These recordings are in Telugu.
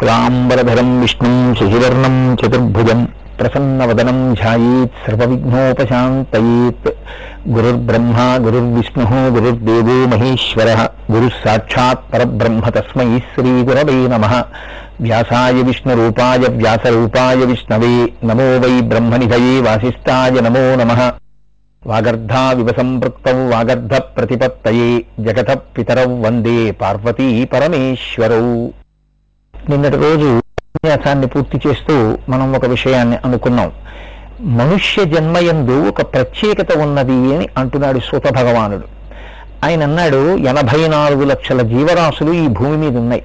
శుక్లాంబరధరం విష్ణుం శశివర్ణం చతుర్భుజం ప్రసన్నవదనం ధ్యాయేత్ సర్వవిఘ్నోపశాంతయేత్. గురుర్బ్రహ్మ గురుర్విష్ణు గురుర్దేవో మహేశ్వర గురుః సాక్షాత్ పరబ్రహ్మ తస్మై శ్రీగురవే నమ. వ్యాసాయ విష్ణురూపాయ వ్యాసరూపాయ విష్ణవే నమో వై బ్రహ్మనిధయే వాసిష్టాయ నమో నమ. వాగర్ధావివ సంపృక్తౌ వాగర్ధ ప్రతిపత్తయే జగత పితరౌ వందే పార్వతీ పరమేశ్వరౌ. నిన్నటి రోజు ఉపన్యాసాన్ని పూర్తి చేస్తూ మనం ఒక విషయాన్ని అనుకున్నాం. మనుష్య జన్మయందు ఒక ప్రత్యేకత ఉన్నది అని అంటున్నాడు సూత భగవానుడు. ఆయన అన్నాడు ఎనభై నాలుగు లక్షల జీవరాశులు ఈ భూమి మీద ఉన్నాయి.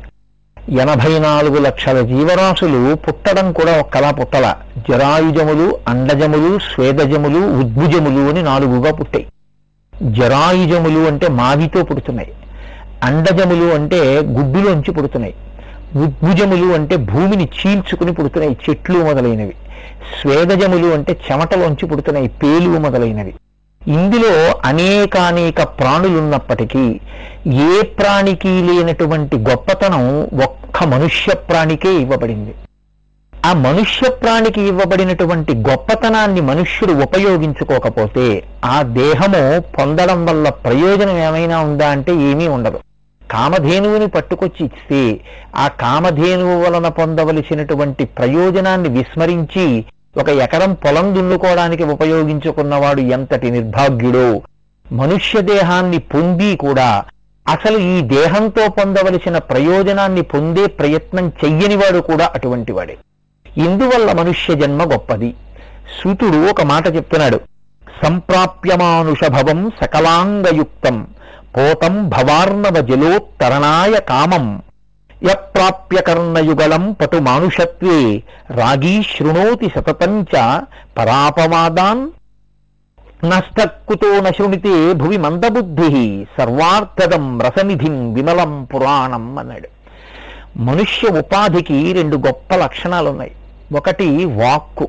ఎనభై నాలుగు లక్షల జీవరాశులు పుట్టడం కూడా ఒక్కలా పుట్టల. జరాయుజములు అండజములు స్వేదజములు ఉద్భుజములు అని నాలుగుగా పుట్టాయి. జరాయుజములు అంటే మావితో పుడుతున్నాయి. అండజములు అంటే గుడ్డులోంచి పుడుతున్నాయి. ఉద్భుజములు అంటే భూమిని చీల్చుకుని పుడుతున్నాయి చెట్లు మొదలైనవి. స్వేదజములు అంటే చెమటలోంచి పుడుతున్నాయి పేలువు మొదలైనవి. ఇందులో అనేకానేక ప్రాణులున్నప్పటికీ ఏ ప్రాణికి లేనటువంటి గొప్పతనం ఒక్క మనుష్య ప్రాణికే ఇవ్వబడింది. ఆ మనుష్య ప్రాణికి ఇవ్వబడినటువంటి గొప్పతనాన్ని మనుష్యుడు ఉపయోగించుకోకపోతే ఆ దేహము పొందడం వల్ల ప్రయోజనం ఏమైనా ఉందా అంటే ఏమీ ఉండదు. కామధేనువుని పట్టుకొచ్చి ఇస్తే ఆ కామధేనువు వలన పొందవలసినటువంటి ప్రయోజనాన్ని విస్మరించి ఒక ఎకరం పొలం దున్నుకోవడానికి ఉపయోగించుకున్నవాడు ఎంతటి నిర్భాగ్యుడో. మనుష్య దేహాన్ని పొంది కూడా అసలు ఈ దేహంతో పొందవలసిన ప్రయోజనాన్ని పొందే ప్రయత్నం చెయ్యనివాడు కూడా అటువంటి వాడే ఇందువల్ల మనుష్య జన్మ గొప్పది. సూతుడు ఒక మాట చెప్తున్నాడు. సంప్రాప్యమానుషభవం సకలాంగయుక్తం. పోతం భవార్ణవ జలోత్తరణాయ కామం. యప్రాప్య కర్ణయుగళం పటు మానుషత్వే. రాగీ శృణోతి సతతంచ పరాపవాదాన్. నష్టకుతో నశృణితే భువి మందబుద్ధి. సర్వార్థదం రసనిధిం విమలం పురాణం అన్నాడు. మనుష్య ఉపాధికి రెండు గొప్ప లక్షణాలు ఉన్నాయి ఒకటి వాక్కు.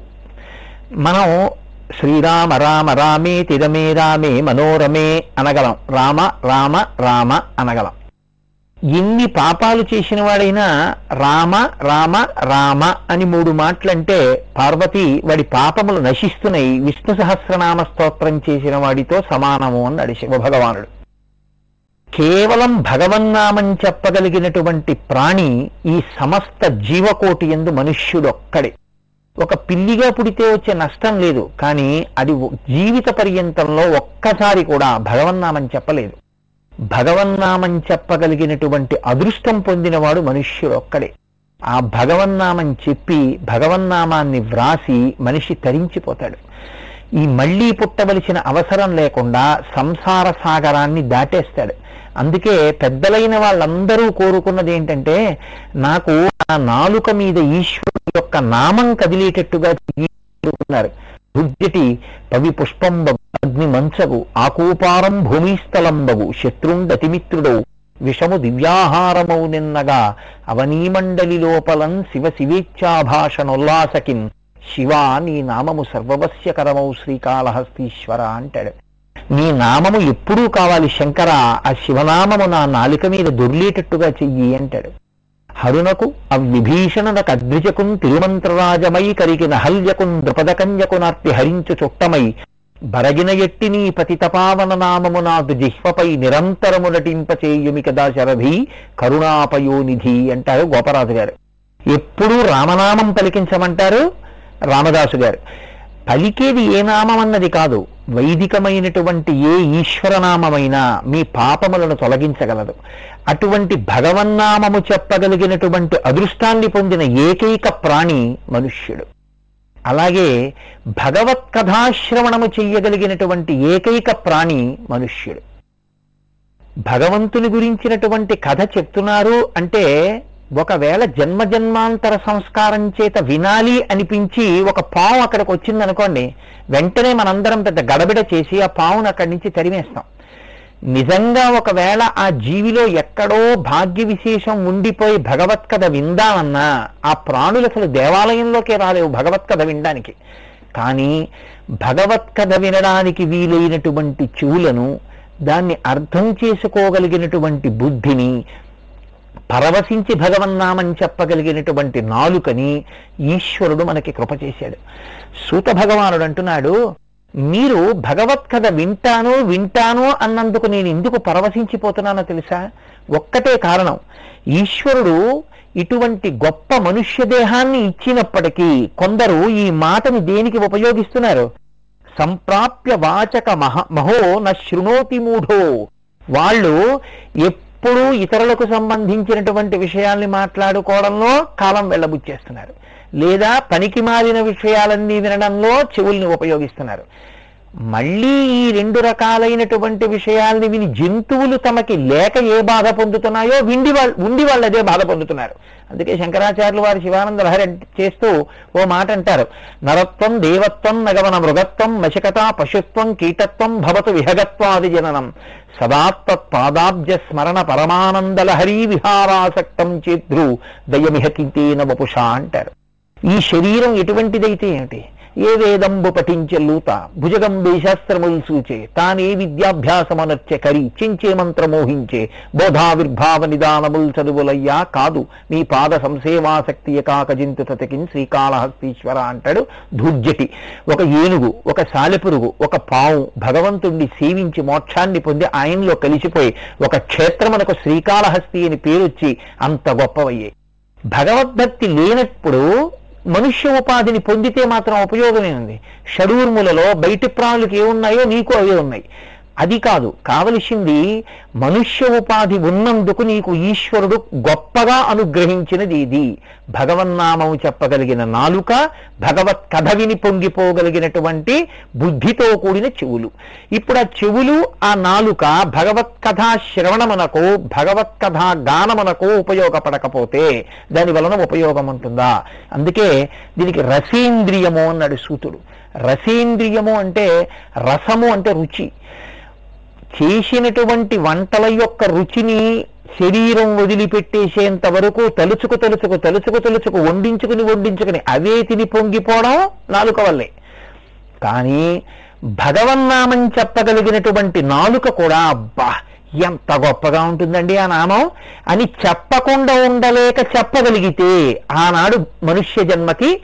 మనం శ్రీరామ రామ రామే తిరమే రామే మనోరమే అనగలం. రామ రామ రామ అనగలం. ఎన్ని పాపాలు చేసిన వాడైనా రామ రామ రామ అని మూడు మాటలంటే పార్వతి వాడి పాపములు నశిస్తున్నాయి. విష్ణు సహస్రనామ స్తోత్రం చేసిన వాడితో సమానము అన్నాడు శివభగవానుడు కేవలం భగవన్నామం చెప్పగలిగినటువంటి ప్రాణి ఈ సమస్త జీవకోటి ఎందు మనుష్యుడొక్కడే. ఒక పిల్లిగా పుడితే వచ్చే నష్టం లేదు కానీ అది జీవిత పర్యంతంలో ఒక్కసారి కూడా భగవన్నామం చెప్పలేదు. భగవన్నామం చెప్పగలిగినటువంటి అదృష్టం పొందినవాడు మనుష్యుడు ఒక్కడే. ఆ భగవన్నామం చెప్పి భగవన్నామాన్ని వ్రాసి మనిషి తరించిపోతాడు. ఈ మళ్ళీ పుట్టవలసిన అవసరం లేకుండా సంసార సాగరాన్ని దాటేస్తాడు. అందుకే పెద్దలైన వాళ్ళందరూ కోరుకున్నది ఏంటంటే నాకు ఆ నాలుక మీద ఈశ్వరుడు యొక్క నామం కదిలేటట్టుగా కోరుకున్నారు భుజ్జటి పవి పుష్పంబగు అగ్ని మంచగు ఆకూపారం భూమిస్థలంబగు శత్రుండతిమిత్రుడవు విషము దివ్యాహారమౌ నిన్నగా అవనీమండలి లోపలం శివ శివేచ్ఛాభాషణోల్లాసకిన్ శివ నీ నామము సర్వవస్యకరమౌ శ్రీకాళహస్తీశ్వర అంటాడు. నీ నామము ఎప్పుడూ కావాలి శంకర ఆ శివనామము నా నాలుక మీద దొర్లేటట్టుగా చెయ్యి అంటాడు. హరునకు అవ్విభీషణనకు అద్విజకున్ తిరుమంత్రరాజమై కరిగిన హల్యకున్ ద్రుపదకంజకునార్తి హరించు చుట్టమై బరగిన ఎట్టి నీ పతితపావన నామము నాకు జిహ్వపై నిరంతరము నటింపచేయుమి కదా శరధి కరుణాపయోనిధి అంటారు గోపరాజు గారు ఎప్పుడూ రామనామం పలికించమంటారు రామదాసు గారు పలికేది ఏ నామం అన్నది కాదు. వైదికమైనటువంటి ఏ ఈశ్వరనామమైనా మీ పాపములను తొలగించగలదు. అటువంటి భగవన్నామము చెప్పగలిగినటువంటి అదృష్టాన్ని పొందిన ఏకైక ప్రాణి మనుష్యుడు. అలాగే భగవత్ కథాశ్రవణము చెయ్యగలిగినటువంటి ఏకైక ప్రాణి మనుష్యుడు. భగవంతుని గురించినటువంటి కథ చెప్తున్నారు అంటే ఒకవేళ జన్మ జన్మాంతర సంస్కారం చేత వినాలి అనిపించి ఒక పాము అక్కడికి వచ్చిందనుకోండి వెంటనే మనందరం పెద్ద గడబిడ చేసి ఆ పావును అక్కడి నుంచి తరిమేస్తాం. నిజంగా ఒకవేళ ఆ జీవిలో ఎక్కడో భాగ్య విశేషం ఉండిపోయి భగవత్ కథ విందామన్నా ఆ ప్రాణులు అసలు దేవాలయంలోకి రాలేవు భగవత్ కథ వినడానికి. కానీ భగవత్ కథ వినడానికి వీలైనటువంటి చెవులను దాన్ని అర్థం చేసుకోగలిగినటువంటి బుద్ధిని పరవశించి భగవన్నామని చెప్పగలిగినటువంటి నాలుకని ఈశ్వరుడు మనకి కృప చేశాడు. సూత భగవానుడు అంటున్నాడు మీరు భగవత్ కథ వింటాను వింటాను అన్నందుకు నేను ఎందుకు పరవశించిపోతున్నానో తెలుసా? ఒక్కటే కారణం. ఈశ్వరుడు ఇటువంటి గొప్ప మనుష్య దేహాన్ని ఇచ్చినప్పటికీ కొందరు ఈ మాటని దేనికి ఉపయోగిస్తున్నారు? సంప్రాప్య వాచక మహ మహో న శృణోతి మూఢో. వాళ్ళు ఎప్పుడు ఇతరులకు సంబంధించినటువంటి విషయాల్ని మాట్లాడుకోవడంలో కాలం వెళ్ళబుచ్చేస్తున్నారు. లేదా పనికి మారిన విషయాలన్నీ వినడంలో చెవుల్ని ఉపయోగిస్తున్నారు. మళ్ళీ ఈ రెండు రకాలైనటువంటి విషయాల్ని విని జంతువులు తమకి లేక ఏ బాధ పొందుతున్నాయో విండి వాళ్ళు ఉండి వాళ్ళు అదే బాధ పొందుతున్నారు. అందుకే శంకరాచార్యులు వారి శివానంద లహరి చేస్తూ ఓ మాట అంటారు. నరత్వం దేవత్వం నగవన మృగత్వం మశకత పశుత్వం కీటత్వం భవతు విహగత్వాది జననం. సదాత్తత్ పాదాబ్జ స్మరణ పరమానంద లహరీ విహారాసక్తం చేద్రు. దయమిహ కింతేన అంటారు. ఈ శరీరం ఎటువంటిదైతే ఏమిటి? ఏ వేదంబు పఠించే లూత భుజగంబే శాస్త్రములు సూచే తానే విద్యాభ్యాసమనర్చ కరి చించే మంత్రమోహించే బోధావిర్భావ నిదానముల్ చదువులయ్యా కాదు నీ పాద సంసేవాసక్తి కాకజింతు తతికిన్ శ్రీకాళహస్తీశ్వర అంటాడు ధూర్జటి. ఒక ఏనుగు ఒక సాలెపురుగు ఒక పావు భగవంతుణ్ణి సేవించి మోక్షాన్ని పొంది ఆయనలో కలిసిపోయి ఒక క్షేత్రమునకు శ్రీకాళహస్తి అని పేరొచ్చి అంత గొప్పవయ్యాయి భగవద్భక్తి లేనప్పుడు మనుష్య ఉపాధిని పొందితే మాత్రం ఉపయోగమే ఉంది షడూర్ములలో బయటి ప్రాణులకు ఏమున్నాయో నీకు అవే ఉన్నాయి. అది కాదు. కావలసింది మనుష్య ఉపాధి ఉన్నందుకు నీకు ఈశ్వరుడు గొప్పగా అనుగ్రహించినది ఇది భగవన్నామం చెప్పగలిగిన నాలుక భగవత్ కథ విని పొంగిపోగలిగినటువంటి బుద్ధితో కూడిన చెవులు. ఇప్పుడు ఆ చెవులు ఆ నాలుక భగవత్ కథా శ్రవణమునకు భగవత్ కథా గానమునకు ఉపయోగపడకపోతే దాని వలన ఉపయోగం ఉంటుందా? అందుకే దీనికి రసేంద్రియము అన్నాడు సూతుడు. రసేంద్రియము అంటే రసము అంటే రుచి. చేసినటువంటి వంటల యొక్క రుచిని శరీరం వదిలిపెట్టేసేంత వరకు తలుచుకు తలుచుకు తలుచుకు తలుచుకు వండించుకుని వండించుకుని అవే తిని పొంగిపోవడం నాలుక వల్లే. కానీ భగవన్నామం చెప్పగలిగినటువంటి నాలుక కూడా అబ్బా ఎంత గొప్పగా ఉంటుందండి ఆ నామం. అని చెప్పకుండా ఉండలేక చెప్పగలిగితే ఆనాడు మనుష్య జన్మకి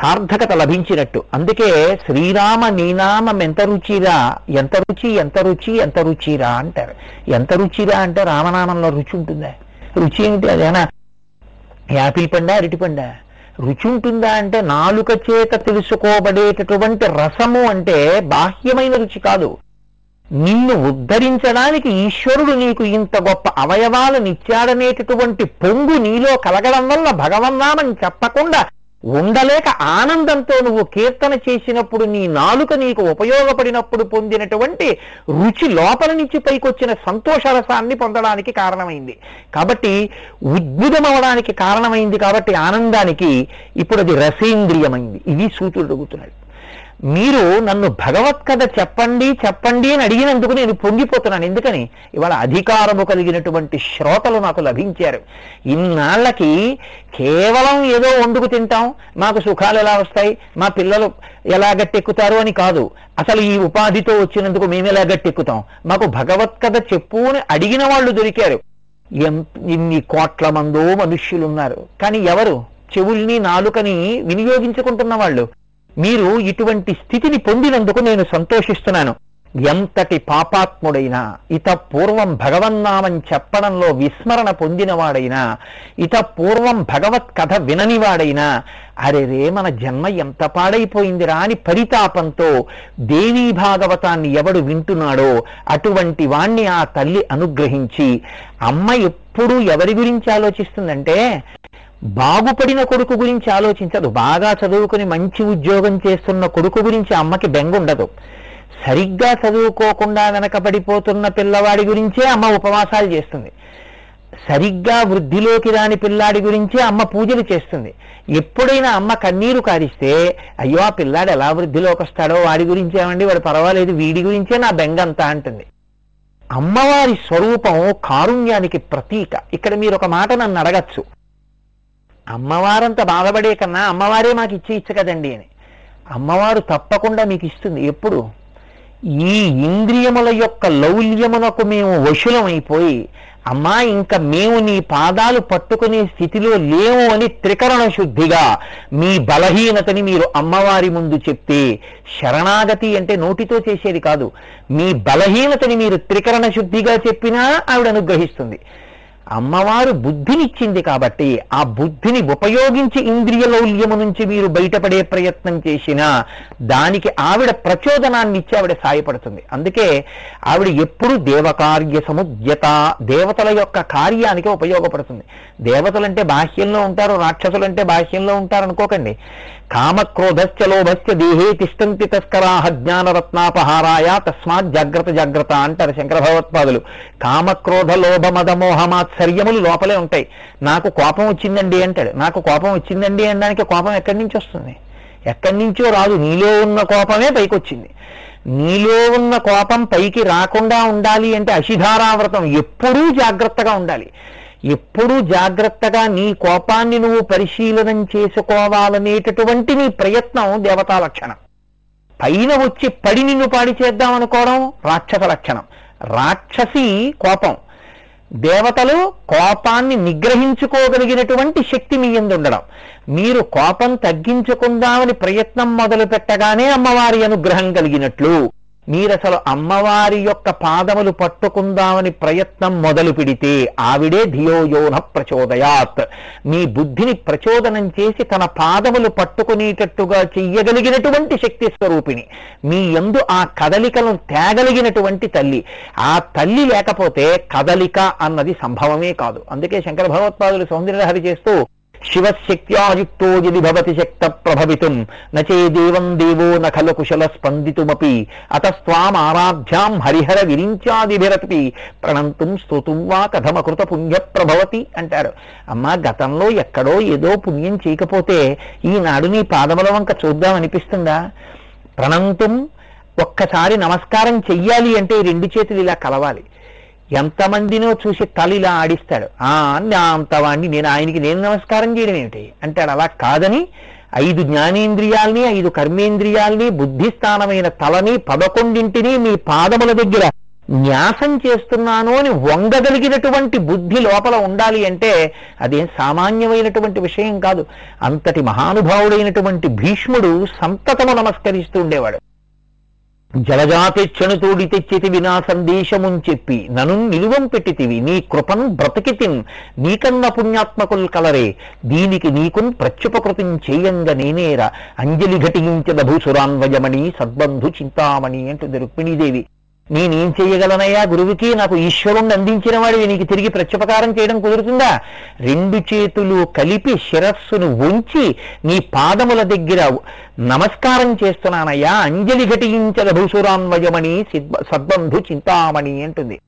సార్థకత లభించినట్టు. అందుకే శ్రీరామ నీనామం ఎంత రుచిరా ఎంత రుచి ఎంత రుచి ఎంత రుచిరా అంటారు. ఎంత రుచిరా అంటే రామనామంలో రుచి ఉంటుందా? రుచి ఏమిటి అదేనా? యాపిల్ పండ అరటి పండా? రుచి ఉంటుందా అంటే నాలుక చేత తెలుసుకోబడేటటువంటి రసము అంటే బాహ్యమైన రుచి కాదు. నిన్ను ఉద్ధరించడానికి ఈశ్వరుడు నీకు ఇంత గొప్ప అవయవాలనిచ్చాడనేటటువంటి పొంగు నీలో కలగడం వల్ల భగవన్నామని చెప్పకుండా ఉండలేక ఆనందంతో నువ్వు కీర్తన చేసినప్పుడు నీ నాలుక నీకు ఉపయోగపడినప్పుడు పొందినటువంటి రుచి లోపల నుంచి పైకొచ్చిన సంతోషరసాన్ని పొందడానికి కారణమైంది. కాబట్టి ఉద్భుతమవడానికి కారణమైంది కాబట్టి ఆనందానికి ఇప్పుడు అది రసేంద్రియమైంది. ఇది సూచుడు అడుగుతున్నాడు. మీరు నన్ను భగవత్ కథ చెప్పండి చెప్పండి అని అడిగినందుకు నేను పొంగిపోతున్నాను. ఎందుకని? ఇవాళ అధికారము కలిగినటువంటి శ్రోతలు నాకు లభించారు. ఇన్నాళ్ళకి కేవలం ఏదో వండుకు తింటాం. మాకు సుఖాలు ఎలా వస్తాయి? మా పిల్లలు ఎలా గట్టెక్కుతారు అని కాదు. అసలు ఈ ఉపాధితో వచ్చినందుకు మేము ఎలా గట్టెక్కుతాం? మాకు భగవత్ కథ చెప్పు అని అడిగిన వాళ్ళు దొరికారు. ఎం- ఇన్ని కోట్ల మందో మనుష్యులు ఉన్నారు కానీ ఎవరు? చెవుల్ని నాలుకని వినియోగించుకుంటున్న వాళ్ళు. మీరు ఇటువంటి స్థితిని పొందినందుకు నేను సంతోషిస్తున్నాను. ఎంతటి పాపాత్ముడైనా ఇత పూర్వం భగవన్నామం చెప్పడంలో విస్మరణ పొందినవాడైనా ఇత పూర్వం భగవత్ కథ విననివాడైనా అరే రే మన జన్మ ఎంత పాడైపోయిందిరా అని పరితాపంతో దేవీ భాగవతాన్ని ఎవడు వింటున్నాడో అటువంటి వాణ్ణి ఆ తల్లి అనుగ్రహించి అమ్మ ఎప్పుడూ ఎవరి గురించి ఆలోచిస్తుందంటే బాగుపడిన కొడుకు గురించి ఆలోచించదు. బాగా చదువుకుని మంచి ఉద్యోగం చేస్తున్న కొడుకు గురించి అమ్మకి బెంగ ఉండదు. సరిగ్గా చదువుకోకుండా వెనకబడిపోతున్న పిల్లవాడి గురించే అమ్మ ఉపవాసాలు చేస్తుంది. సరిగ్గా వృద్ధిలోకి రాని పిల్లాడి గురించే అమ్మ పూజలు చేస్తుంది. ఎప్పుడైనా అమ్మ కన్నీరు కారిస్తే అయ్యో ఆ పిల్లాడు ఎలా వృద్ధిలోకి వస్తాడో వాడి గురించి ఏమండి వాడు పర్వాలేదు వీడి గురించే నా బెంగంతా అంటుంది. అమ్మవారి స్వరూపం కారుణ్యానికి ప్రతీక. ఇక్కడ మీరు ఒక మాట నన్ను అడగచ్చు. అమ్మవారంత బాధపడే కన్నా అమ్మవారే మాకు ఇచ్చి ఇచ్చ కదండి అని. అమ్మవారు తప్పకుండా మీకు ఇస్తుంది. ఎప్పుడు? ఈ ఇంద్రియముల యొక్క లౌల్యమునకు మేము వశులమైపోయి అమ్మా ఇంకా మేము నీ పాదాలు పట్టుకునే స్థితిలో లేము అని త్రికరణ శుద్ధిగా మీ బలహీనతని మీరు అమ్మవారి ముందు చెప్తే శరణాగతి అంటే నోటితో చేసేది కాదు. మీ బలహీనతని మీరు త్రికరణ శుద్ధిగా చెప్పినా ఆవిడ అనుగ్రహిస్తుంది. అమ్మవారు బుద్ధినిచ్చింది కాబట్టి ఆ బుద్ధిని ఉపయోగించి ఇంద్రియ లౌల్యము నుంచి మీరు బయటపడే ప్రయత్నం చేసినా దానికి ఆవిడ ప్రచోదనాన్ని ఇచ్చి ఆవిడ సాయపడుతుంది. అందుకే ఆవిడ ఎప్పుడు దేవకార్య సముద్యత దేవతల యొక్క కార్యానికి ఉపయోగపడుతుంది. దేవతలంటే బాహ్యంలో ఉంటారు రాక్షసులంటే బాహ్యంలో ఉంటారు అనుకోకండి. కామక్రోధశ్చ లోభశ్చ దేహే తిష్టంతి తస్కరాహ జ్ఞానరత్నాపహారాయ తస్మాత్ జాగ్రత్త జాగ్రత్త అంటారు శంకర భగవత్పాదులు. కామక్రోధ లోభ మద మోహమాత్సర్యములు లోపలే ఉంటాయి. నాకు కోపం వచ్చిందండి అంటాడు. నాకు కోపం వచ్చిందండి అనడానికి కోపం ఎక్కడి నుంచి వస్తుంది? ఎక్కడి నుంచో రాదు. నీలో ఉన్న కోపమే పైకి వచ్చింది నీలో ఉన్న కోపం పైకి రాకుండా ఉండాలి అంటే అశిధారావ్రతం ఎప్పుడూ జాగ్రత్తగా ఉండాలి. ఎప్పుడూ జాగ్రత్తగా నీ కోపాన్ని నువ్వు పరిశీలనం చేసుకోవాలనేటటువంటి నీ ప్రయత్నం దేవతా లక్షణం. పైన వచ్చి పడి నిన్ను పాడి చేద్దాం అనుకోవడం రాక్షస లక్షణం. రాక్షసి కోపం. దేవతలు కోపాన్ని నిగ్రహించుకోగలిగినటువంటి శక్తి మీ ఎందు ఉండడం. మీరు కోపం తగ్గించుకుందామని ప్రయత్నం మొదలు పెట్టగానే అమ్మవారి అనుగ్రహం కలిగినట్లు. మీరసలు అమ్మవారి యొక్క పాదములు పట్టుకుందామని ప్రయత్నం మొదలు పెడితే ఆవిడే ధియోయోన ప్రచోదయాత్. మీ బుద్ధిని ప్రచోదనం చేసి తన పాదములు పట్టుకునేటట్టుగా చెయ్యగలిగినటువంటి శక్తి స్వరూపిణి. మీ ఎందు ఆ కదలికలను తేగలిగినటువంటి తల్లి. ఆ తల్లి లేకపోతే కదలిక అన్నది సంభవమే కాదు. అందుకే శంకర భగవత్పాదులు సౌందర్యహరి చేస్తూ శివశక్త్యాయుక్తో యది భవతి శక్త ప్రభవితుం నచే దేవం దేవో న ఖలు కుశల స్పందితుమపి. అతస్వామారాధ్యాం హరిహర విరించాదిభిరతి ప్రణంతుం స్తుతుం వా కథమకృత పుణ్య ప్రభవతి అంటారు. అమ్మా గతంలో ఎక్కడో ఏదో పుణ్యం చేయకపోతే ఈనాడు నీ పాదముల వంక చూద్దాం అనిపిస్తుందా? ప్రణంతుం ఒక్కసారి నమస్కారం చెయ్యాలి అంటే రెండు చేతులు ఇలా కలవాలి. ఎంతమందినో చూసి తల ఇలా ఆడిస్తాడు. ఆ నా అంతవాణ్ణి నేను ఆయనకి నేను నమస్కారం చేయడం ఏమిటి అంటాడు అలా కాదని ఐదు జ్ఞానేంద్రియాల్ని ఐదు కర్మేంద్రియాల్ని బుద్ధిస్థానమైన తలని పదకొండింటిని మీ పాదముల దగ్గర న్యాసం చేస్తున్నాను అని వంగగలిగినటువంటి బుద్ధి లోపల ఉండాలి అంటే అదేం సామాన్యమైనటువంటి విషయం కాదు. అంతటి మహానుభావుడైనటువంటి భీష్ముడు సంతతము నమస్కరిస్తూ ఉండేవాడు. జలజాతెచ్చను తోడి తెచ్చితివి నా సందేశమున్ చెప్పి నను నిలువం పెట్టితివి. నీ కృపను బ్రతికితిన్ నీకన్న పుణ్యాత్మకుల్ కలరే. దీనికి నీకున్ ప్రత్యుపకృతిం చేయంగ నేనేరా. అంజలి ఘటించద భూసురాన్వయమణి సద్బంధు చింతామణి అంటుంది రుక్మిణీదేవి. నేనేం చేయగలనయ్యా గురువుకి? నాకు ఈశ్వరుణ్ణి అందించిన వాడివి. నీకు తిరిగి ప్రత్యుపకారం చేయడం కుదురుతుందా? రెండు చేతులు కలిపి శిరస్సును ఉంచి నీ పాదముల దగ్గర నమస్కారం చేస్తున్నానయ్యా. అంజలి ఘటించద భూసురాన్వయమణి సద్బంధు చింతామణి అంటుంది.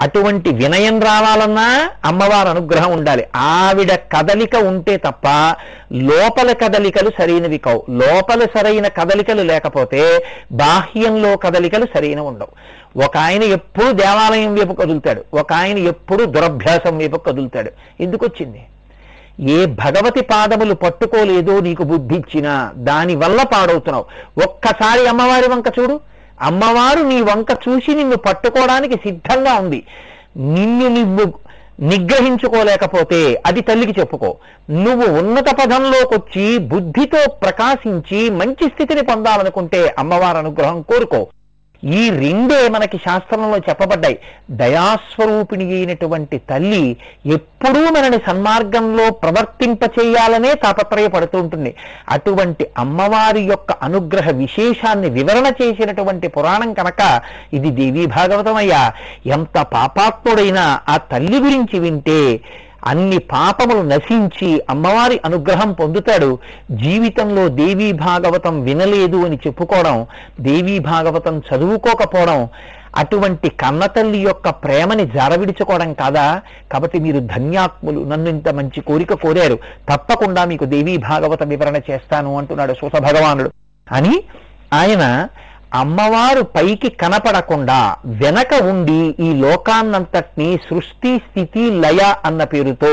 అటువంటి వినయం రావాలన్నా అమ్మవారు అనుగ్రహం ఉండాలి. ఆవిడ కదలిక ఉంటే తప్ప లోపల కదలికలు సరైనవి కావు. లోపల సరైన కదలికలు లేకపోతే బాహ్యంలో కదలికలు సరైన ఉండవు. ఒక ఆయన ఎప్పుడు దేవాలయం వైపు కదులుతాడు. ఒక ఆయన ఎప్పుడు దురభ్యాసం వైపు కదులుతాడు. ఎందుకు వచ్చింది ఏ భగవతి పాదములు పట్టుకోలేదో నీకు బుద్ధి ఇచ్చినా దాని వల్ల పాడవుతున్నావు. ఒక్కసారి అమ్మవారి వంక చూడు. అమ్మవారు నీ వంక చూసి నిన్ను పట్టుకోవడానికి సిద్ధంగా ఉంది. నిన్ను నువ్వు నిగ్రహించుకోలేకపోతే అది తల్లికి చెప్పుకో. నువ్వు ఉన్నత పదంలోకి వచ్చి బుద్ధితో ప్రకాశించి మంచి స్థితిని పొందాలనుకుంటే అమ్మవారి అనుగ్రహం కోరుకో. ఈ రెండే మనకి శాస్త్రంలో చెప్పబడ్డాయి. దయాస్వరూపిణి అయినటువంటి తల్లి ఎప్పుడూ మనని సన్మార్గంలో ప్రవర్తింప చేయాలనే తాపత్రయపడుతూ ఉంటుంది. అటువంటి అమ్మవారి యొక్క అనుగ్రహ విశేషాన్ని వివరణ చేసినటువంటి పురాణం కనుక ఇది దేవీ భాగవతమయ్యా ఎంత పాపాత్ముడైనా ఆ తల్లి గురించి వింటే అన్ని పాపములు నశించి అమ్మవారి అనుగ్రహం పొందుతాడు. జీవితంలో దేవీ భాగవతం వినలేదు అని చెప్పుకోవడం దేవీ భాగవతం చదువుకోకపోవడం అటువంటి కన్నతల్లి యొక్క ప్రేమని జారవిడుచుకోవడం కాదా? కాబట్టి మీరు ధన్యాత్ములు నన్ను ఇంత మంచి కోరిక కోరారు. తప్పకుండా మీకు దేవీ భాగవత వివరణ చేస్తాను అంటున్నాడు సూత భగవానుడు. అని ఆయన అమ్మవారు పైకి కనపడకుండా వెనక ఉండి ఈ లోకాన్నంతటినీ సృష్టి స్థితి లయ అన్న పేరుతో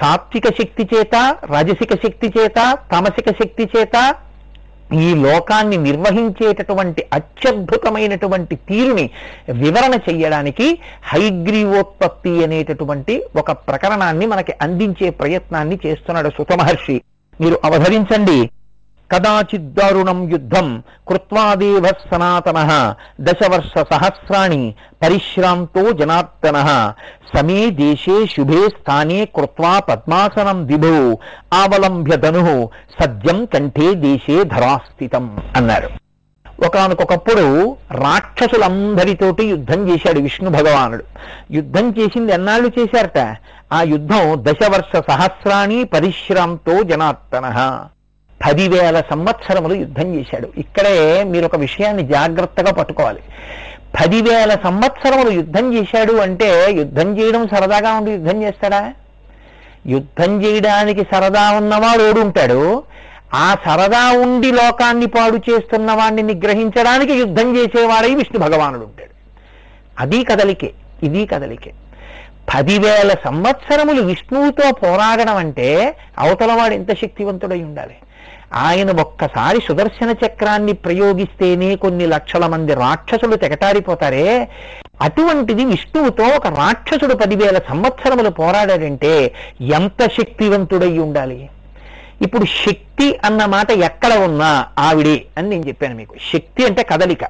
సాత్విక శక్తి చేత రాజసిక శక్తి చేత తామసిక శక్తి చేత ఈ లోకాన్ని నిర్వహించేటటువంటి అత్యద్భుతమైనటువంటి తీరుని వివరణ చెయ్యడానికి హైగ్రీవోత్పత్తి అనేటటువంటి ఒక ప్రకరణాన్ని మనకి అందించే ప్రయత్నాన్ని చేస్తున్నాడు సుఖమహర్షి మీరు అవధరించండి. కదాచిద్దారుణం యుద్ధం కృత్వాదేవ సనాతన దశవర్ష సహస్రాణి పరిశ్రాంతో జనార్దన సమే దేశే శుభే స్థానే కృత్వా పద్మాసనం విభో ఆవలంబ్య ధను సద్యం కంఠే దేశే ధరాస్థితం అన్నారు. ఒకనకొకప్పుడు రాక్షసులందరితోటి యుద్ధం చేశాడు విష్ణు భగవానుడు. యుద్ధం చేసింది ఎన్నాళ్ళు చేశారట? ఆ యుద్ధం దశవర్ష సహస్రాణి పరిశ్రాంతో జనార్దన పదివేల సంవత్సరములు యుద్ధం చేశాడు. ఇక్కడే మీరు ఒక విషయాన్ని జాగ్రత్తగా పట్టుకోవాలి. పదివేల సంవత్సరములు యుద్ధం చేశాడు అంటే యుద్ధం చేయడం సరదాగా ఉండి యుద్ధం చేస్తాడా? యుద్ధం చేయడానికి సరదా ఉన్నవాడు ఓడుంటాడు. ఆ సరదా ఉండి లోకాన్ని పాడు చేస్తున్న వాడిని నిగ్రహించడానికి యుద్ధం చేసేవాడై విష్ణు భగవానుడు ఉంటాడు అది కదలికే ఇది కదలికే. పదివేల సంవత్సరములు విష్ణువుతో పోరాడడం అంటే అవతలవాడు ఎంత శక్తివంతుడై ఉండాలి? ఆయన ఒక్కసారి సుదర్శన చక్రాన్ని ప్రయోగిస్తేనే కొన్ని లక్షల మంది రాక్షసులు తెగటారిపోతారే. అటువంటిది విష్ణువుతో ఒక రాక్షసుడు పదివేల సంవత్సరములు పోరాడాడంటే ఎంత శక్తివంతుడై ఉండాలి? ఇప్పుడు శక్తి అన్న మాట ఎక్కడ ఉన్నా ఆవిడే అని నేను చెప్పాను మీకు. శక్తి అంటే కదలిక.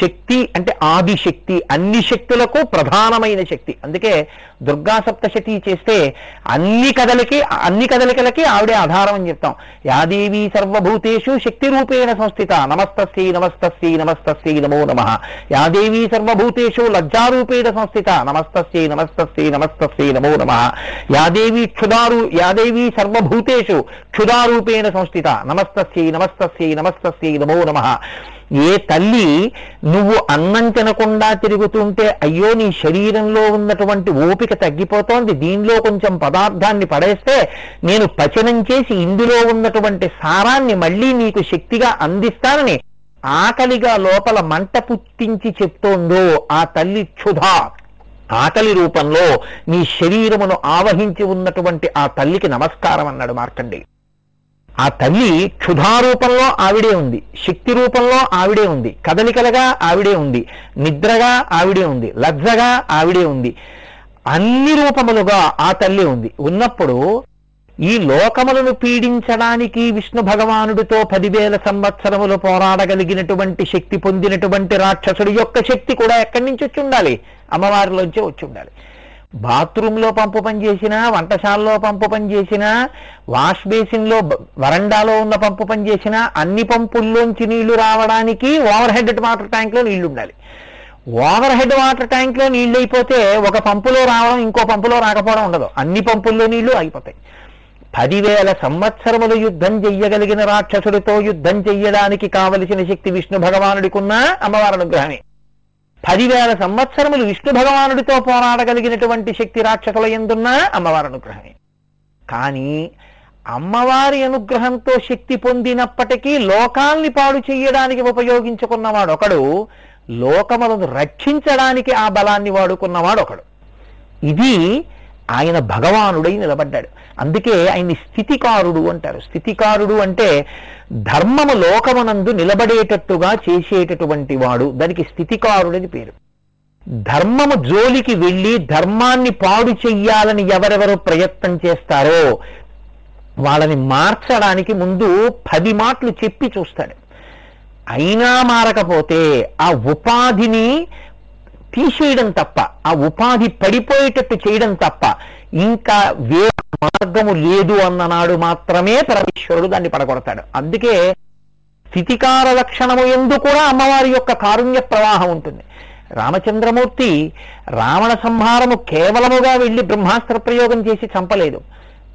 శక్తి అంటే ఆది శక్తి అన్ని శక్తులకు ప్రధానమైన శక్తి. అందుకే దుర్గా సప్తశతి చేస్తే అన్ని కదలికి అన్ని కదలికలకి ఆవిడే ఆధారం అని చెప్తాం. యాదేవి సర్వభూతేషు శక్తి రూపేణ సంస్థిత. నమస్తస్యై నమస్తస్యై నమస్తస్యై నమో నమ. యాదేవి సర్వభూతేషు లజ్జారూపేణ సంస్థిత. నమస్తస్యై నమస్తస్యై నమస్తస్యై నమో నమ. యాదేవి క్షుదారు యాదేవి సర్వభూతేషు క్షుదారూపేణ సంస్థిత. నమస్తస్యై నమస్తస్యై నమస్తస్యై నమో నమ. ఏ తల్లి నువ్వు అన్నం తినకుండా తిరుగుతుంటే అయ్యో నీ శరీరంలో ఉన్నటువంటి ఓపిక తగ్గిపోతోంది. దీనిలో కొంచెం పదార్థాన్ని పడేస్తే నేను పచనం చేసి ఇందులో ఉన్నటువంటి సారాన్ని మళ్ళీ నీకు శక్తిగా అందిస్తానని ఆకలిగా లోపల మంట పుట్టించి చెప్తోందో ఆ తల్లి క్షుధా. ఆకలి రూపంలో నీ శరీరమును ఆవహించి ఉన్నటువంటి ఆ తల్లికి నమస్కారం అన్నాడు మార్కండి ఆ తల్లి క్షుధారూపంలో ఆవిడే ఉంది శక్తి రూపంలో ఆవిడే ఉంది కదలికలుగా ఆవిడే ఉంది నిద్రగా ఆవిడే ఉంది లజ్జగా ఆవిడే ఉంది. అన్ని రూపములుగా ఆ తల్లి ఉంది. ఉన్నప్పుడు ఈ లోకములను పీడించడానికి విష్ణు భగవానుడితో పదివేల సంవత్సరములు పోరాడగలిగినటువంటి శక్తి పొందినటువంటి రాక్షసుడి యొక్క శక్తి కూడా ఎక్కడి నుంచి వచ్చి ఉండాలి? అమ్మవారిలోంచే వచ్చి ఉండాలి. బాత్రూంలో పంపు పని చేసినా వంటశాలలో పంపు పని చేసినా వాష్ బేసిన్లో వరండాలో ఉన్న పంపు పని చేసినా అన్ని పంపుల్లోంచి నీళ్ళు రావడానికి ఓవర్ హెడ్ వాటర్ ట్యాంక్లో నీళ్ళు ఉండాలి. ఓవర్ హెడ్ వాటర్ ట్యాంక్లో నీళ్ళు అయిపోతే ఒక పంపులో రావడం ఇంకో పంపులో రాకపోవడం ఉండదు. అన్ని పంపుల్లో నీళ్ళు అయిపోతాయి. పదివేల సంవత్సరములు యుద్ధం చెయ్యగలిగిన రాక్షసుడితో యుద్ధం చెయ్యడానికి కావలసిన శక్తి విష్ణు భగవానుడికున్న అమ్మవారి అనుగ్రహమే. పదివేల సంవత్సరములు విష్ణు భగవానుడితో పోరాడగలిగినటువంటి శక్తి రాక్షసుల ఎందున్న అమ్మవారి అనుగ్రహమే. కానీ అమ్మవారి అనుగ్రహంతో శక్తి పొందినప్పటికీ లోకాల్ని పాడు చెయ్యడానికి ఉపయోగించుకున్నవాడు ఒకడు లోకములను రక్షించడానికి ఆ బలాన్ని వాడుకున్నవాడు ఒకడు ఇది ఆయన భగవానుడై నిలబడ్డాడు. అందుకే ఆయన్ని స్థితికారుడు అంటారు. స్థితికారుడు అంటే ధర్మము లోకమునందు నిలబడేటట్టుగా చేసేటటువంటి వాడు. దానికి స్థితికారుడని పేరు. ధర్మము జోలికి వెళ్ళి ధర్మాన్ని పాడు చెయ్యాలని ఎవరెవరు ప్రయత్నం చేస్తారో వాళ్ళని మార్చడానికి ముందు పది మాటలు చెప్పి చూస్తాడు. అయినా మారకపోతే ఆ ఉపాధిని తీసేయడం తప్ప ఆ ఉపాధి పడిపోయేటట్టు చేయడం తప్ప ఇంకా వేరే మార్గము లేదు అన్ననాడు మాత్రమే పరమేశ్వరుడు దాన్ని పడగొడతాడు. అందుకే స్థితికార లక్షణము ఎందు కూడా అమ్మవారి యొక్క కారుణ్య ప్రవాహం ఉంటుంది. రామచంద్రమూర్తి రావణ సంహారము కేవలముగా వెళ్ళి బ్రహ్మాస్త్ర ప్రయోగం చేసి చంపలేదు.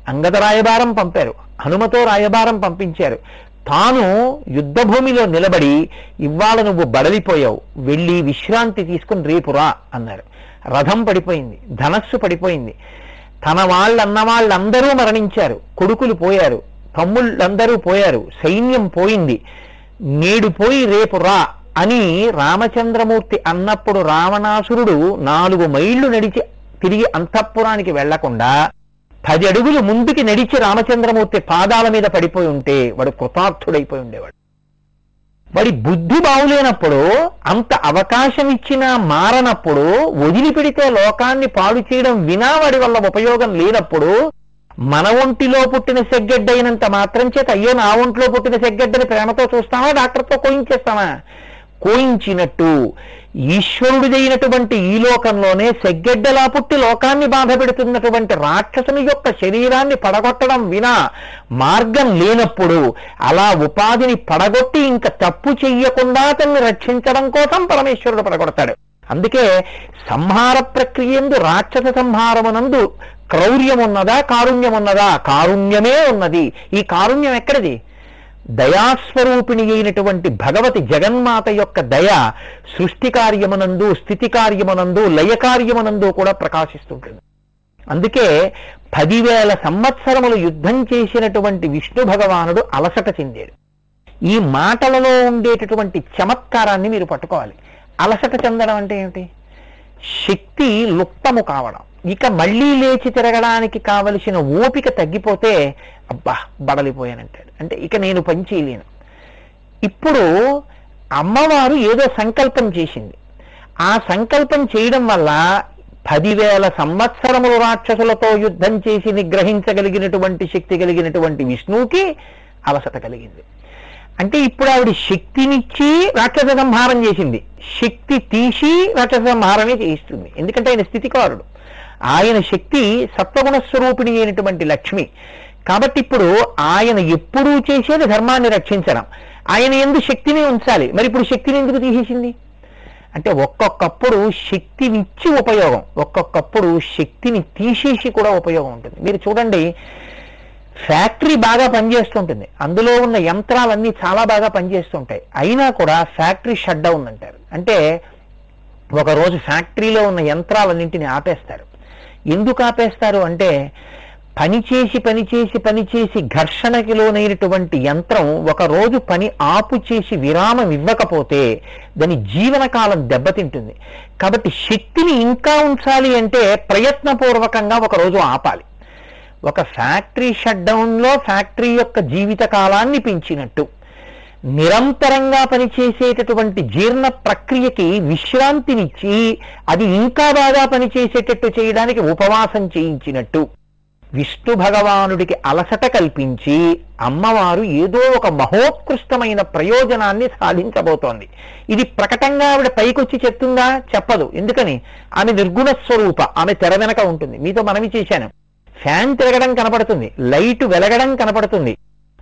అంగద రాయబారం పంపారు. హనుమతో రాయబారం పంపించారు. తాను యుద్ధభూమిలో నిలబడి ఇవాళ నువ్వు బడలిపోయావు వెళ్ళి విశ్రాంతి తీసుకుని రేపు రా అన్నారు. రథం పడిపోయింది ధనస్సు పడిపోయింది. తన వాళ్ళన్న వాళ్ళందరూ మరణించారు కొడుకులు పోయారు తమ్ముళ్ళందరూ పోయారు సైన్యం పోయింది. నేడు పోయి రేపు రా అని రామచంద్రమూర్తి అన్నప్పుడు రావణాసురుడు నాలుగు మైళ్ళు నడిచి తిరిగి అంతఃపురానికి వెళ్ళకుండా పది అడుగులు ముందుకి నడిచి రామచంద్రమూర్తి పాదాల మీద పడిపోయి ఉంటే వాడు కృతార్థుడైపోయి ఉండేవాడు. వాడి బుద్ధి బాగులేనప్పుడు అంత అవకాశం ఇచ్చినా మారనప్పుడు వదిలిపెడితే లోకాన్ని పాడు చేయడం వినా వాడి వల్ల ఉపయోగం లేనప్పుడు మన ఒంటిలో పుట్టిన సెగ్గెడ్డైనంత మాత్రం చేత అయ్యో నా ఒంట్లో పుట్టిన సెగ్గెడ్డని ప్రేమతో చూస్తామా డాక్టర్తో కోయించేస్తామా కోయించినట్టు ఈశ్వరుడిదైనటువంటి ఈ లోకంలోనే సెగ్గెడ్డలా పుట్టి లోకాన్ని బాధ పెడుతున్నటువంటి రాక్షసుని యొక్క శరీరాన్ని పడగొట్టడం వినా మార్గం లేనప్పుడు అలా ఉపాధిని పడగొట్టి ఇంకా తప్పు చెయ్యకుండా అతన్ని రక్షించడం కోసం పరమేశ్వరుడు పడగొడతాడు. అందుకే సంహార ప్రక్రియ ఎందు రాక్షస సంహారమునందు క్రౌర్యమున్నదా కారుణ్యమున్నదా? కారుణ్యమే ఉన్నది. ఈ కారుణ్యం ఎక్కడిది? దయాస్వరూపిణి అయినటువంటి భగవతి జగన్మాత యొక్క దయ సృష్టి కార్యమునందు స్థితి కార్యమునందు లయ కార్యమునందు కూడా ప్రకాశిస్తుంటుంది. అందుకే పదివేల సంవత్సరములు యుద్ధం చేసినటువంటి విష్ణు భగవానుడు అలసట చెందాడు. ఈ మాటలలో ఉండేటటువంటి చమత్కారాన్ని మీరు పట్టుకోవాలి. అలసట చెందడం అంటే ఏమిటి? శక్తి లుప్తము కావడం. ఇక మళ్ళీ లేచి తిరగడానికి కావలసిన ఓపిక తగ్గిపోతే అబ్బా బడలిపోయానంటాడు. అంటే ఇక నేను పని చేయలేను ఇప్పుడు అమ్మవారు ఏదో సంకల్పం చేసింది. ఆ సంకల్పం చేయడం వల్ల పదివేల సంవత్సరములు రాక్షసులతో యుద్ధం చేసి నిగ్రహించగలిగినటువంటి శక్తి కలిగినటువంటి విష్ణువుకి అవసత కలిగింది. అంటే ఇప్పుడు ఆవిడ శక్తినిచ్చి రాక్షస సంహారం చేసింది. శక్తి తీసి రాక్షస సంహారమే చేయిస్తుంది. ఎందుకంటే ఆయన స్థితికారుడు. ఆయన శక్తి సత్వగుణ స్వరూపిణి అయినటువంటి లక్ష్మి. కాబట్టి ఇప్పుడు ఆయన ఎప్పుడూ చేసేది ధర్మాన్ని రక్షించడం. ఆయన ఎందు శక్తిని ఉంచాలి. మరి ఇప్పుడు శక్తిని ఎందుకు తీసేసింది? అంటే ఒక్కొక్కప్పుడు శక్తినిచ్చి ఉపయోగం. ఒక్కొక్కప్పుడు శక్తిని తీసేసి కూడా ఉపయోగం ఉంటుంది. మీరు చూడండి ఫ్యాక్టరీ బాగా పనిచేస్తుంటుంది. అందులో ఉన్న యంత్రాలన్నీ చాలా బాగా పనిచేస్తుంటాయి. అయినా కూడా ఫ్యాక్టరీ షట్ డౌన్ అంటారు. అంటే ఒక రోజు ఫ్యాక్టరీలో ఉన్న యంత్రాలన్నింటినీ ఆపేస్తారు. ఎందుకు ఆపేస్తారు అంటే పనిచేసి పనిచేసి పనిచేసి ఘర్షణకి లోనైనటువంటి యంత్రం ఒక రోజు పని ఆపు చేసి విరామం ఇవ్వకపోతే దాని జీవనకాలం దెబ్బతింటుంది. కాబట్టి శక్తిని ఇంకా ఉంచాలి అంటే ప్రయత్నపూర్వకంగా ఒక రోజు ఆపాలి. ఒక ఫ్యాక్టరీ షట్డౌన్లో ఫ్యాక్టరీ యొక్క జీవిత కాలాన్ని పెంచినట్టు. నిరంతరంగా పనిచేసేటటువంటి జీర్ణ ప్రక్రియకి విశ్రాంతినిచ్చి అది ఇంకా బాగా పనిచేసేటట్టు చేయడానికి ఉపవాసం చేయించినట్టు. విష్ణు భగవానుడికి అలసట కల్పించి అమ్మవారు ఏదో ఒక మహోత్కృష్టమైన ప్రయోజనాన్ని సాధించబోతోంది. ఇది ప్రకటంగా ఆవిడ పైకొచ్చి చెప్తుందా? చెప్పదు. ఎందుకని? ఆమె నిర్గుణ స్వరూప ఆమె తెర వెనక ఉంటుంది. మీతో మనవి చేశాను. ఫ్యాన్ తిరగడం కనపడుతుంది. లైట్ వెలగడం కనపడుతుంది.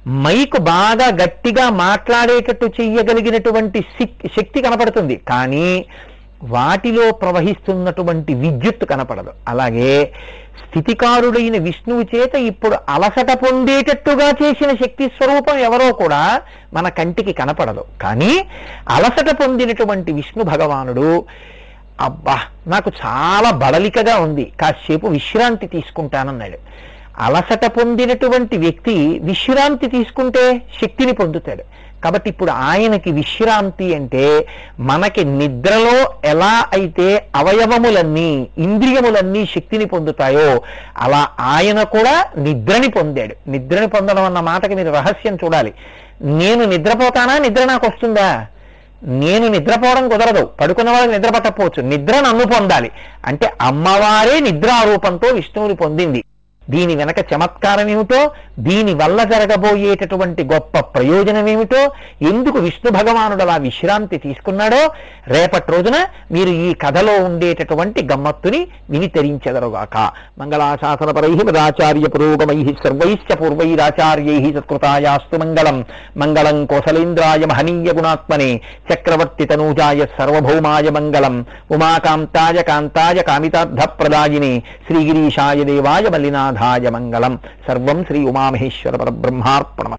మైక్ బాగా గట్టిగా మాట్లాడేటట్టు చెయ్యగలిగినటువంటి శక్తి కనపడుతుంది. కానీ వాటిలో ప్రవహిస్తున్నటువంటి విద్యుత్ కనపడదు. అలాగే స్థితికారుడైన విష్ణువు చేత ఇప్పుడు అలసట పొందేటట్టుగా చేసిన శక్తి స్వరూపం ఎవరో కూడా మన కంటికి కనపడదు. కానీ అలసట పొందినటువంటి విష్ణు భగవానుడు అబ్బా నాకు చాలా బడలికగా ఉంది. కాసేపు విశ్రాంతి తీసుకుంటానన్నాడు. అలసట పొందినటువంటి వ్యక్తి విశ్రాంతి తీసుకుంటే శక్తిని పొందుతాడు. కాబట్టి ఇప్పుడు ఆయనకి విశ్రాంతి అంటే మనకి నిద్రలో ఎలా అయితే అవయవములన్నీ ఇంద్రియములన్నీ శక్తిని పొందుతాయో అలా ఆయన కూడా నిద్రని పొందాడు. నిద్రని పొందడం అన్న మాటకి మీరు రహస్యం చూడాలి. నేను నిద్రపోతానా? నిద్ర నాకు వస్తుందా? నేను నిద్రపోవడం కుదరదు. పడుకున్న వాళ్ళకి నిద్ర పట్టకపోవచ్చు. నిద్ర నన్ను పొందాలి. అంటే అమ్మవారే నిద్రారూపంతో విష్ణువుని పొందింది. దీని వెనక చమత్కారం ఏమిటో దీని వల్ల జరగబోయేటటువంటి గొప్ప ప్రయోజనం ఏమిటో ఎందుకు విష్ణు భగవానుడు అలా విశ్రాంతి తీసుకున్నాడో రేపటి రోజున మీరు ఈ కథలో ఉండేటటువంటి గమ్మత్తుని విని తరించెదరుగాక. మంగళాశాసనపరై మదాచార్య పురోగమై సర్వైశ్చ పూర్వైరాచార్యై సత్కృతాయాస్తు మంగళం. మంగళం కోసలేంద్రాయ మహనీయ గుణాత్మనే చక్రవర్తి తనూజాయ సర్వభౌమాయ మంగళం. ఉమాకాంతాయ కాంతాయ కామితార్థప్రదాయిని శ్రీగిరీశాయ దేవాయ சாதாய மங்கலம் சர்வம் ஸ்ரீ உமாமகேஸ்வர பரபிரம்மார்ப்பணம்